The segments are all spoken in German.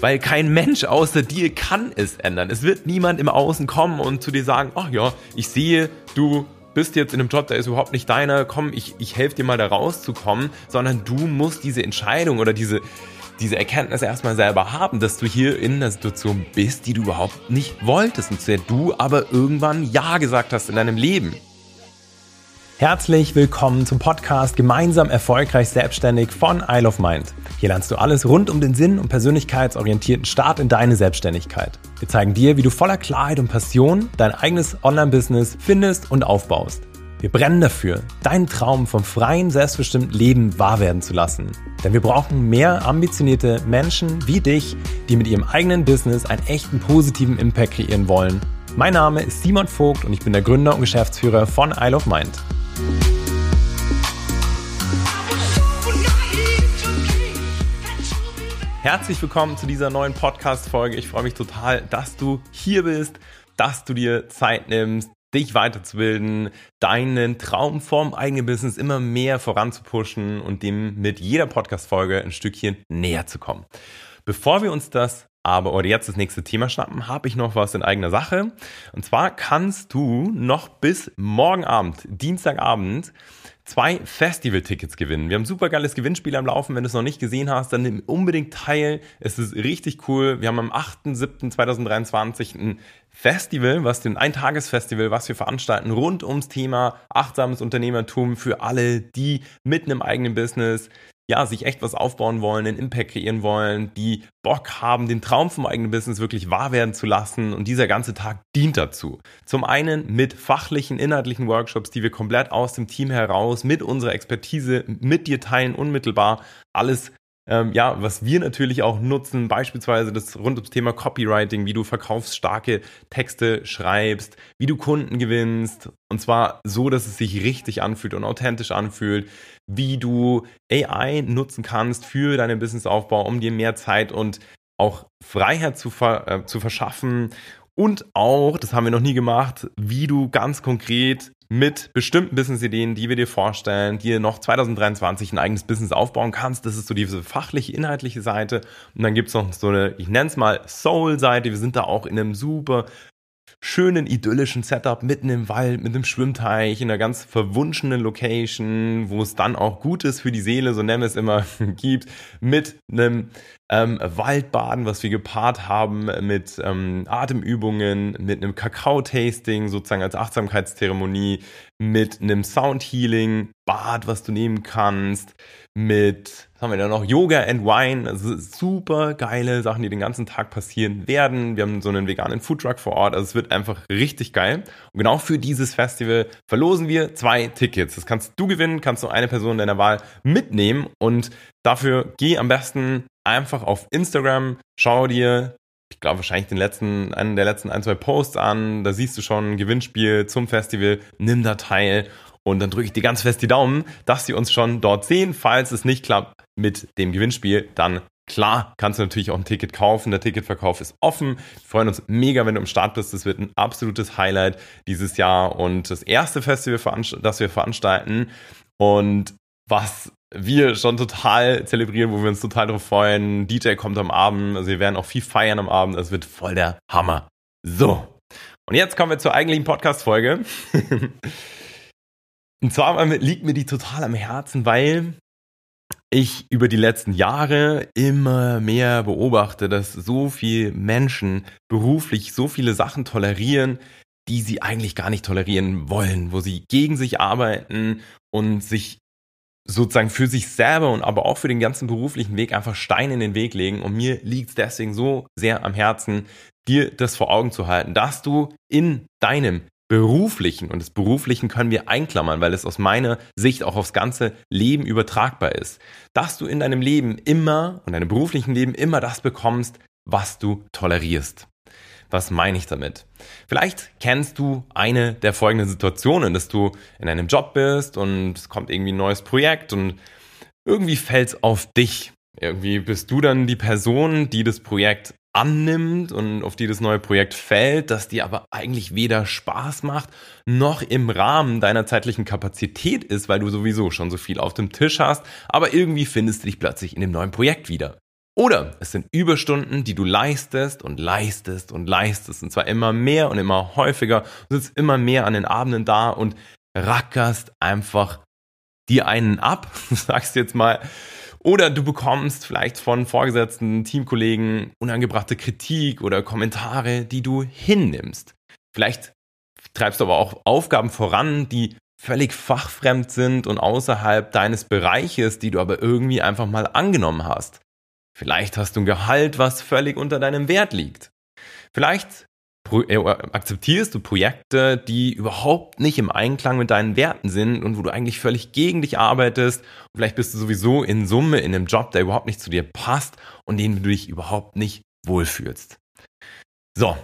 weil kein Mensch außer dir kann es ändern. Es wird niemand im Außen kommen und zu dir sagen, ach ja, ich sehe, du bist jetzt in einem Job, der ist überhaupt nicht deiner, komm, ich, ich helfe dir mal da rauszukommen, sondern du musst diese Entscheidung oder diese, diese Erkenntnis erstmal selber haben, dass du hier in einer Situation bist, die du überhaupt nicht wolltest und zu der du aber irgendwann Ja gesagt hast in deinem Leben. Herzlich willkommen zum Podcast Gemeinsam erfolgreich selbstständig von Isle of Mind. Hier lernst du alles rund um den Sinn und persönlichkeitsorientierten Start in deine Selbstständigkeit. Wir zeigen dir, wie du voller Klarheit und Passion dein eigenes Online-Business findest und aufbaust. Wir brennen dafür, deinen Traum vom freien, selbstbestimmten Leben wahr werden zu lassen. Denn wir brauchen mehr ambitionierte Menschen wie dich, die mit ihrem eigenen Business einen echten positiven Impact kreieren wollen. Mein Name ist Simon Vogt und ich bin der Gründer und Geschäftsführer von Isle of Mind. Herzlich willkommen zu dieser neuen Podcast-Folge. Ich freue mich total, dass du hier bist, dass du dir Zeit nimmst, dich weiterzubilden, deinen Traum vom eigenen Business immer mehr voranzupushen und dem mit jeder Podcast-Folge ein Stückchen näher zu kommen. Bevor wir uns das aber oder jetzt das nächste Thema schnappen, habe ich noch was in eigener Sache. Und zwar kannst du noch bis morgen Abend, Dienstagabend, zwei Festival-Tickets gewinnen. Wir haben ein super geiles Gewinnspiel am Laufen. Wenn du es noch nicht gesehen hast, dann nimm unbedingt teil. Es ist richtig cool. Wir haben am 8.7.2023 ein Festival, was den Eintagesfestival, was wir veranstalten, rund ums Thema achtsames Unternehmertum für alle, die mit einem eigenen Business ja, sich echt was aufbauen wollen, einen Impact kreieren wollen, die Bock haben, den Traum vom eigenen Business wirklich wahr werden zu lassen. Und dieser ganze Tag dient dazu. Zum einen mit fachlichen, inhaltlichen Workshops, die wir komplett aus dem Team heraus mit unserer Expertise mit dir teilen, unmittelbar alles ähm, ja, was wir natürlich auch nutzen, beispielsweise das rund ums Thema Copywriting, wie du verkaufsstarke Texte schreibst, wie du Kunden gewinnst, und zwar so, dass es sich richtig anfühlt und authentisch anfühlt, wie du AI nutzen kannst für deinen Businessaufbau, um dir mehr Zeit und auch Freiheit zu, ver äh, zu verschaffen. Und auch, das haben wir noch nie gemacht, wie du ganz konkret mit bestimmten Business-Ideen, die wir dir vorstellen, dir noch 2023 ein eigenes Business aufbauen kannst. Das ist so diese fachliche, inhaltliche Seite. Und dann gibt's noch so eine, ich nenne es mal Soul-Seite. Wir sind da auch in einem super schönen, idyllischen Setup mitten im Wald, mit einem Schwimmteich, in einer ganz verwunschenen Location, wo es dann auch gut ist für die Seele, so nennen wir es immer, gibt, mit einem ähm, Waldbaden, was wir gepaart haben mit ähm, Atemübungen, mit einem Kakao-Tasting sozusagen als Achtsamkeitszeremonie, mit einem Sound-Healing, Bad, was du nehmen kannst, mit, was haben wir da noch, Yoga and Wine, also super geile Sachen, die den ganzen Tag passieren werden. Wir haben so einen veganen Foodtruck vor Ort, also es wird einfach richtig geil. Und genau für dieses Festival verlosen wir zwei Tickets. Das kannst du gewinnen, kannst du eine Person deiner Wahl mitnehmen und dafür geh am besten einfach auf Instagram, schau dir ich glaube wahrscheinlich den letzten, einen der letzten ein, zwei Posts an. Da siehst du schon ein Gewinnspiel zum Festival. Nimm da teil. Und dann drücke ich dir ganz fest die Daumen, dass sie uns schon dort sehen. Falls es nicht klappt mit dem Gewinnspiel, dann klar kannst du natürlich auch ein Ticket kaufen. Der Ticketverkauf ist offen. Wir freuen uns mega, wenn du im Start bist. Das wird ein absolutes Highlight dieses Jahr und das erste Festival, das wir veranstalten. Und was wir schon total zelebrieren, wo wir uns total drauf freuen. DJ kommt am Abend, also wir werden auch viel feiern am Abend. Es wird voll der Hammer. So. Und jetzt kommen wir zur eigentlichen Podcast-Folge. Und zwar liegt mir die total am Herzen, weil ich über die letzten Jahre immer mehr beobachte, dass so viele Menschen beruflich so viele Sachen tolerieren, die sie eigentlich gar nicht tolerieren wollen, wo sie gegen sich arbeiten und sich sozusagen für sich selber und aber auch für den ganzen beruflichen Weg einfach Steine in den Weg legen. Und mir liegt es deswegen so sehr am Herzen, dir das vor Augen zu halten, dass du in deinem beruflichen, und das beruflichen können wir einklammern, weil es aus meiner Sicht auch aufs ganze Leben übertragbar ist, dass du in deinem Leben immer und deinem beruflichen Leben immer das bekommst, was du tolerierst. Was meine ich damit? Vielleicht kennst du eine der folgenden Situationen, dass du in einem Job bist und es kommt irgendwie ein neues Projekt und irgendwie fällt es auf dich. Irgendwie bist du dann die Person, die das Projekt annimmt und auf die das neue Projekt fällt, das dir aber eigentlich weder Spaß macht, noch im Rahmen deiner zeitlichen Kapazität ist, weil du sowieso schon so viel auf dem Tisch hast, aber irgendwie findest du dich plötzlich in dem neuen Projekt wieder. Oder es sind Überstunden, die du leistest und leistest und leistest. Und zwar immer mehr und immer häufiger. Du sitzt immer mehr an den Abenden da und rackerst einfach dir einen ab, sagst jetzt mal. Oder du bekommst vielleicht von Vorgesetzten, Teamkollegen unangebrachte Kritik oder Kommentare, die du hinnimmst. Vielleicht treibst du aber auch Aufgaben voran, die völlig fachfremd sind und außerhalb deines Bereiches, die du aber irgendwie einfach mal angenommen hast. Vielleicht hast du ein Gehalt, was völlig unter deinem Wert liegt. Vielleicht äh, akzeptierst du Projekte, die überhaupt nicht im Einklang mit deinen Werten sind und wo du eigentlich völlig gegen dich arbeitest. Und vielleicht bist du sowieso in Summe in einem Job, der überhaupt nicht zu dir passt und den du dich überhaupt nicht wohlfühlst. So,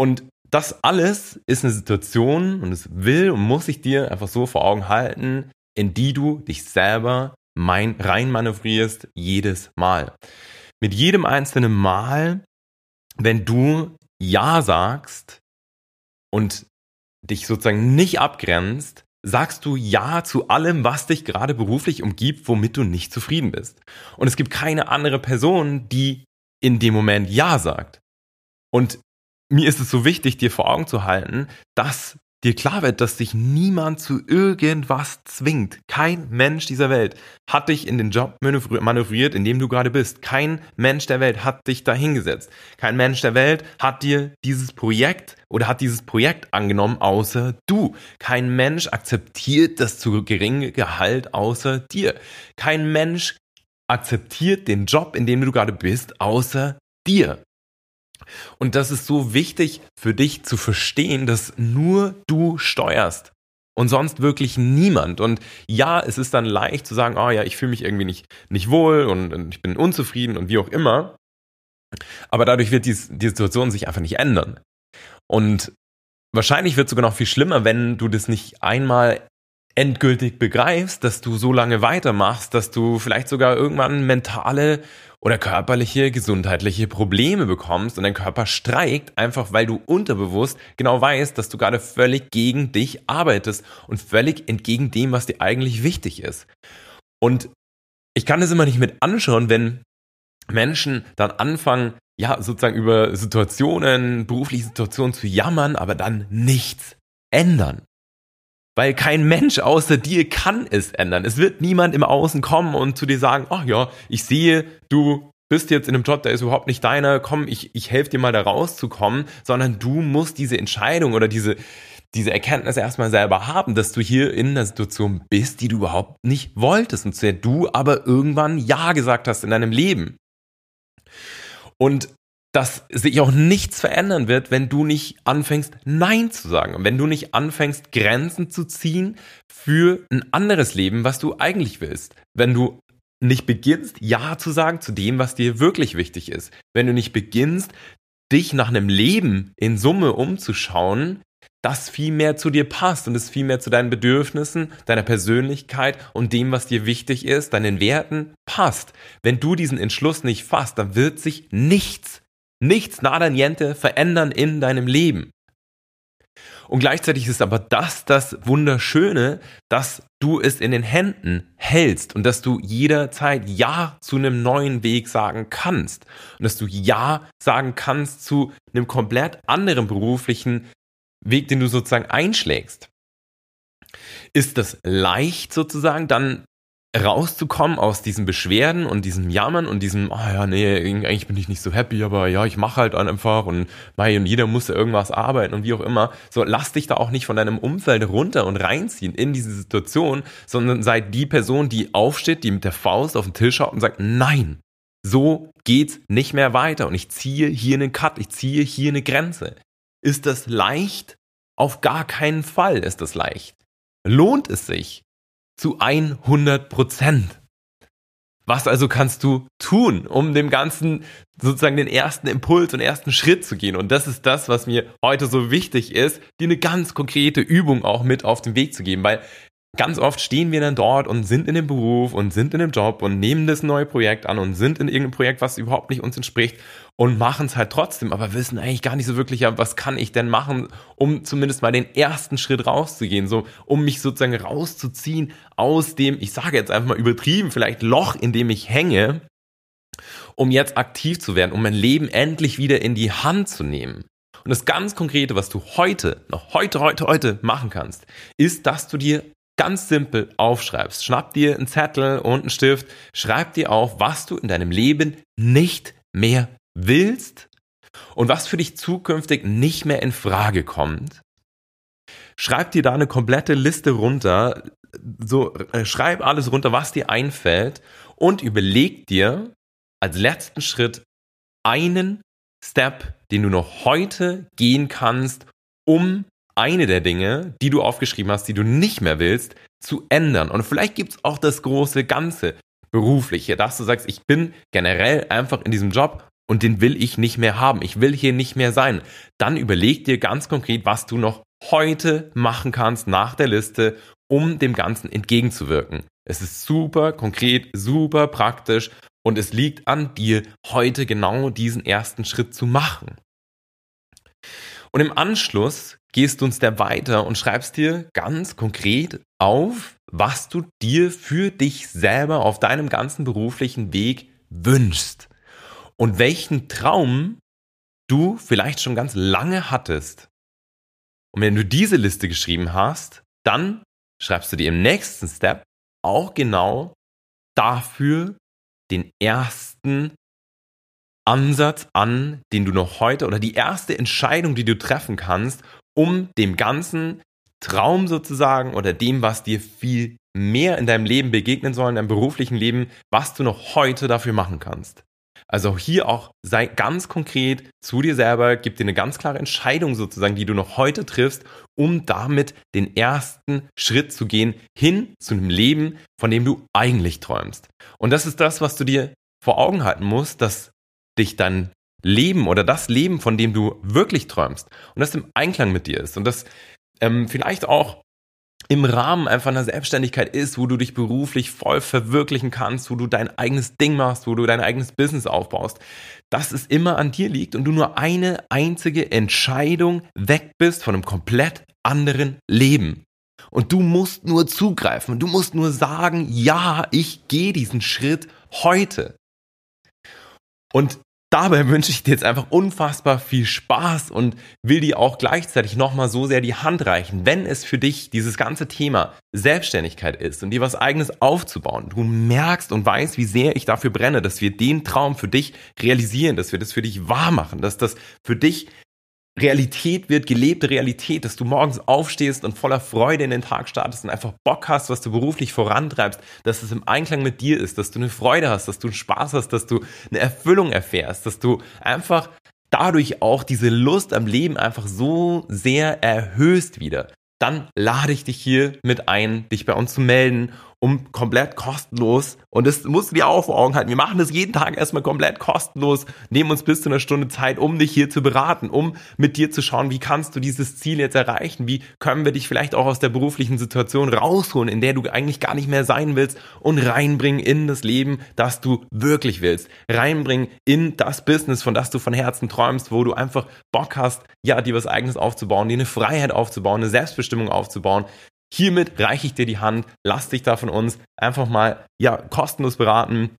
und das alles ist eine Situation und es will und muss ich dir einfach so vor Augen halten, in die du dich selber mein, rein manövrierst jedes Mal. Mit jedem einzelnen Mal, wenn du ja sagst und dich sozusagen nicht abgrenzt, sagst du Ja zu allem, was dich gerade beruflich umgibt, womit du nicht zufrieden bist. Und es gibt keine andere Person, die in dem Moment Ja sagt. Und mir ist es so wichtig, dir vor Augen zu halten, dass dir klar wird, dass dich niemand zu irgendwas zwingt. Kein Mensch dieser Welt hat dich in den Job manövriert, in dem du gerade bist. Kein Mensch der Welt hat dich dahingesetzt. Kein Mensch der Welt hat dir dieses Projekt oder hat dieses Projekt angenommen, außer du. Kein Mensch akzeptiert das zu geringe Gehalt außer dir. Kein Mensch akzeptiert den Job, in dem du gerade bist, außer dir. Und das ist so wichtig für dich zu verstehen, dass nur du steuerst und sonst wirklich niemand. Und ja, es ist dann leicht zu sagen, oh ja, ich fühle mich irgendwie nicht, nicht wohl und, und, ich bin unzufrieden und wie auch immer. Aber dadurch wird die, die Situation sich einfach nicht ändern. Und wahrscheinlich wird es sogar noch viel schlimmer, wenn du das nicht einmal endgültig begreifst, dass du so lange weitermachst, dass du vielleicht sogar irgendwann mentale oder körperliche, gesundheitliche Probleme bekommst und dein Körper streikt, einfach weil du unterbewusst genau weißt, dass du gerade völlig gegen dich arbeitest und völlig entgegen dem, was dir eigentlich wichtig ist. Und ich kann das immer nicht mit anschauen, wenn Menschen dann anfangen, ja, sozusagen über Situationen, berufliche Situationen zu jammern, aber dann nichts ändern. Weil kein Mensch außer dir kann es ändern. Es wird niemand im Außen kommen und zu dir sagen, ach ja, ich sehe, du bist jetzt in einem Job, der ist überhaupt nicht deiner, komm, ich, ich helfe dir mal da rauszukommen, sondern du musst diese Entscheidung oder diese, diese Erkenntnis erstmal selber haben, dass du hier in einer Situation bist, die du überhaupt nicht wolltest und zu der du aber irgendwann Ja gesagt hast in deinem Leben. Und dass sich auch nichts verändern wird, wenn du nicht anfängst, Nein zu sagen. Und wenn du nicht anfängst, Grenzen zu ziehen für ein anderes Leben, was du eigentlich willst. Wenn du nicht beginnst, Ja zu sagen zu dem, was dir wirklich wichtig ist. Wenn du nicht beginnst, dich nach einem Leben in Summe umzuschauen, das viel mehr zu dir passt und es viel mehr zu deinen Bedürfnissen, deiner Persönlichkeit und dem, was dir wichtig ist, deinen Werten passt. Wenn du diesen Entschluss nicht fasst, dann wird sich nichts nichts nada niente verändern in deinem Leben. Und gleichzeitig ist aber das das Wunderschöne, dass du es in den Händen hältst und dass du jederzeit Ja zu einem neuen Weg sagen kannst und dass du Ja sagen kannst zu einem komplett anderen beruflichen Weg, den du sozusagen einschlägst. Ist das leicht sozusagen, dann rauszukommen aus diesen Beschwerden und diesem Jammern und diesem, oh ja, nee, eigentlich bin ich nicht so happy, aber ja, ich mache halt einfach und mei, und jeder muss irgendwas arbeiten und wie auch immer. So, lass dich da auch nicht von deinem Umfeld runter und reinziehen in diese Situation, sondern sei die Person, die aufsteht, die mit der Faust auf den Tisch schaut und sagt, nein, so geht's nicht mehr weiter und ich ziehe hier einen Cut, ich ziehe hier eine Grenze. Ist das leicht? Auf gar keinen Fall ist das leicht. Lohnt es sich? Zu 100 Prozent. Was also kannst du tun, um dem Ganzen sozusagen den ersten Impuls und ersten Schritt zu gehen? Und das ist das, was mir heute so wichtig ist, dir eine ganz konkrete Übung auch mit auf den Weg zu geben, weil ganz oft stehen wir dann dort und sind in dem Beruf und sind in dem Job und nehmen das neue Projekt an und sind in irgendeinem Projekt, was überhaupt nicht uns entspricht und machen es halt trotzdem, aber wissen eigentlich gar nicht so wirklich, ja, was kann ich denn machen, um zumindest mal den ersten Schritt rauszugehen, so um mich sozusagen rauszuziehen aus dem, ich sage jetzt einfach mal übertrieben, vielleicht Loch, in dem ich hänge um jetzt aktiv zu werden, um mein Leben endlich wieder in die Hand zu nehmen. Und das ganz Konkrete, was du heute, noch heute, heute, heute machen kannst, ist, dass du dir ganz simpel aufschreibst. Schnapp dir einen Zettel und einen Stift, schreib dir auf, was du in deinem Leben nicht mehr willst und was für dich zukünftig nicht mehr in Frage kommt. Schreib dir da eine komplette Liste runter, so äh, schreib alles runter, was dir einfällt und überleg dir als letzten Schritt einen Step, den du noch heute gehen kannst, um eine der Dinge, die du aufgeschrieben hast, die du nicht mehr willst, zu ändern. Und vielleicht gibt es auch das große Ganze berufliche, dass du sagst, ich bin generell einfach in diesem Job und den will ich nicht mehr haben. Ich will hier nicht mehr sein. Dann überleg dir ganz konkret, was du noch heute machen kannst nach der Liste, um dem Ganzen entgegenzuwirken. Es ist super konkret, super praktisch und es liegt an dir, heute genau diesen ersten Schritt zu machen. Und im Anschluss gehst du einen Step weiter und schreibst dir ganz konkret auf, was du dir für dich selber auf deinem ganzen beruflichen Weg wünschst und welchen Traum du vielleicht schon ganz lange hattest. Und wenn du diese Liste geschrieben hast, dann schreibst du dir im nächsten Step auch genau dafür den ersten Ansatz an, den du noch heute oder die erste Entscheidung, die du treffen kannst, um dem ganzen Traum sozusagen oder dem, was dir viel mehr in deinem Leben begegnen soll, in deinem beruflichen Leben, was du noch heute dafür machen kannst. Also hier auch sei ganz konkret zu dir selber, gib dir eine ganz klare Entscheidung sozusagen, die du noch heute triffst, um damit den ersten Schritt zu gehen hin zu einem Leben, von dem du eigentlich träumst. Und das ist das, was du dir vor Augen halten musst, dass dich dein Leben oder das Leben, von dem du wirklich träumst und das im Einklang mit dir ist und das ähm, vielleicht auch im Rahmen einfach einer Selbstständigkeit ist, wo du dich beruflich voll verwirklichen kannst, wo du dein eigenes Ding machst, wo du dein eigenes Business aufbaust, dass es immer an dir liegt und du nur eine einzige Entscheidung weg bist von einem komplett anderen Leben. Und du musst nur zugreifen, du musst nur sagen, ja, ich gehe diesen Schritt heute. Und Dabei wünsche ich dir jetzt einfach unfassbar viel Spaß und will dir auch gleichzeitig nochmal so sehr die Hand reichen, wenn es für dich dieses ganze Thema Selbstständigkeit ist und dir was eigenes aufzubauen. Du merkst und weißt, wie sehr ich dafür brenne, dass wir den Traum für dich realisieren, dass wir das für dich wahr machen, dass das für dich Realität wird, gelebte Realität, dass du morgens aufstehst und voller Freude in den Tag startest und einfach Bock hast, was du beruflich vorantreibst, dass es im Einklang mit dir ist, dass du eine Freude hast, dass du einen Spaß hast, dass du eine Erfüllung erfährst, dass du einfach dadurch auch diese Lust am Leben einfach so sehr erhöhst wieder. Dann lade ich dich hier mit ein, dich bei uns zu melden um komplett kostenlos. Und das musst du dir auch vor Augen halten. Wir machen das jeden Tag erstmal komplett kostenlos, nehmen uns bis zu einer Stunde Zeit, um dich hier zu beraten, um mit dir zu schauen, wie kannst du dieses Ziel jetzt erreichen? Wie können wir dich vielleicht auch aus der beruflichen Situation rausholen, in der du eigentlich gar nicht mehr sein willst und reinbringen in das Leben, das du wirklich willst. Reinbringen in das Business, von das du von Herzen träumst, wo du einfach Bock hast, ja, dir was eigenes aufzubauen, dir eine Freiheit aufzubauen, eine Selbstbestimmung aufzubauen, Hiermit reiche ich dir die Hand, lass dich da von uns einfach mal ja kostenlos beraten,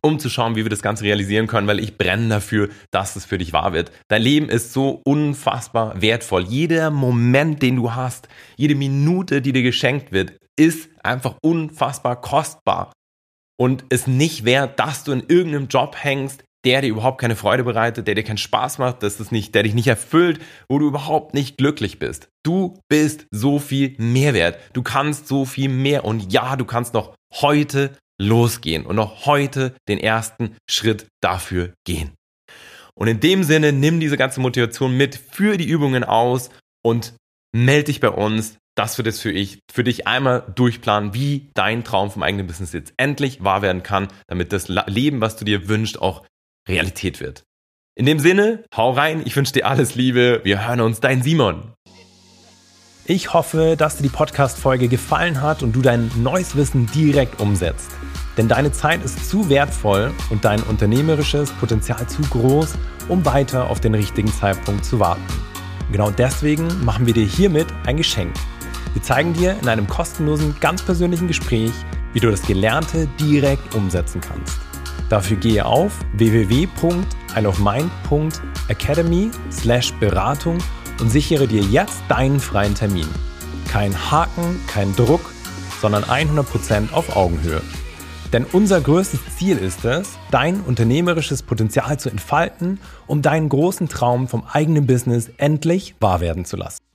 um zu schauen, wie wir das Ganze realisieren können, weil ich brenne dafür, dass es für dich wahr wird. Dein Leben ist so unfassbar wertvoll. Jeder Moment, den du hast, jede Minute, die dir geschenkt wird, ist einfach unfassbar kostbar und ist nicht wert, dass du in irgendeinem Job hängst, der dir überhaupt keine Freude bereitet, der dir keinen Spaß macht, dass es nicht, der dich nicht erfüllt, wo du überhaupt nicht glücklich bist. Du bist so viel Mehrwert. Du kannst so viel mehr und ja, du kannst noch heute losgehen und noch heute den ersten Schritt dafür gehen. Und in dem Sinne, nimm diese ganze Motivation mit, für die Übungen aus und melde dich bei uns, dass wir das für, ich, für dich einmal durchplanen, wie dein Traum vom eigenen Business jetzt endlich wahr werden kann, damit das Leben, was du dir wünschst, auch Realität wird. In dem Sinne, hau rein, ich wünsche dir alles Liebe, wir hören uns, dein Simon. Ich hoffe, dass dir die Podcast-Folge gefallen hat und du dein neues Wissen direkt umsetzt. Denn deine Zeit ist zu wertvoll und dein unternehmerisches Potenzial zu groß, um weiter auf den richtigen Zeitpunkt zu warten. Genau deswegen machen wir dir hiermit ein Geschenk. Wir zeigen dir in einem kostenlosen, ganz persönlichen Gespräch, wie du das Gelernte direkt umsetzen kannst. Dafür gehe auf www.isleofmind.academy/beratung und sichere dir jetzt deinen freien Termin. Kein Haken, kein Druck, sondern 100% auf Augenhöhe. Denn unser größtes Ziel ist es, dein unternehmerisches Potenzial zu entfalten, um deinen großen Traum vom eigenen Business endlich wahr werden zu lassen.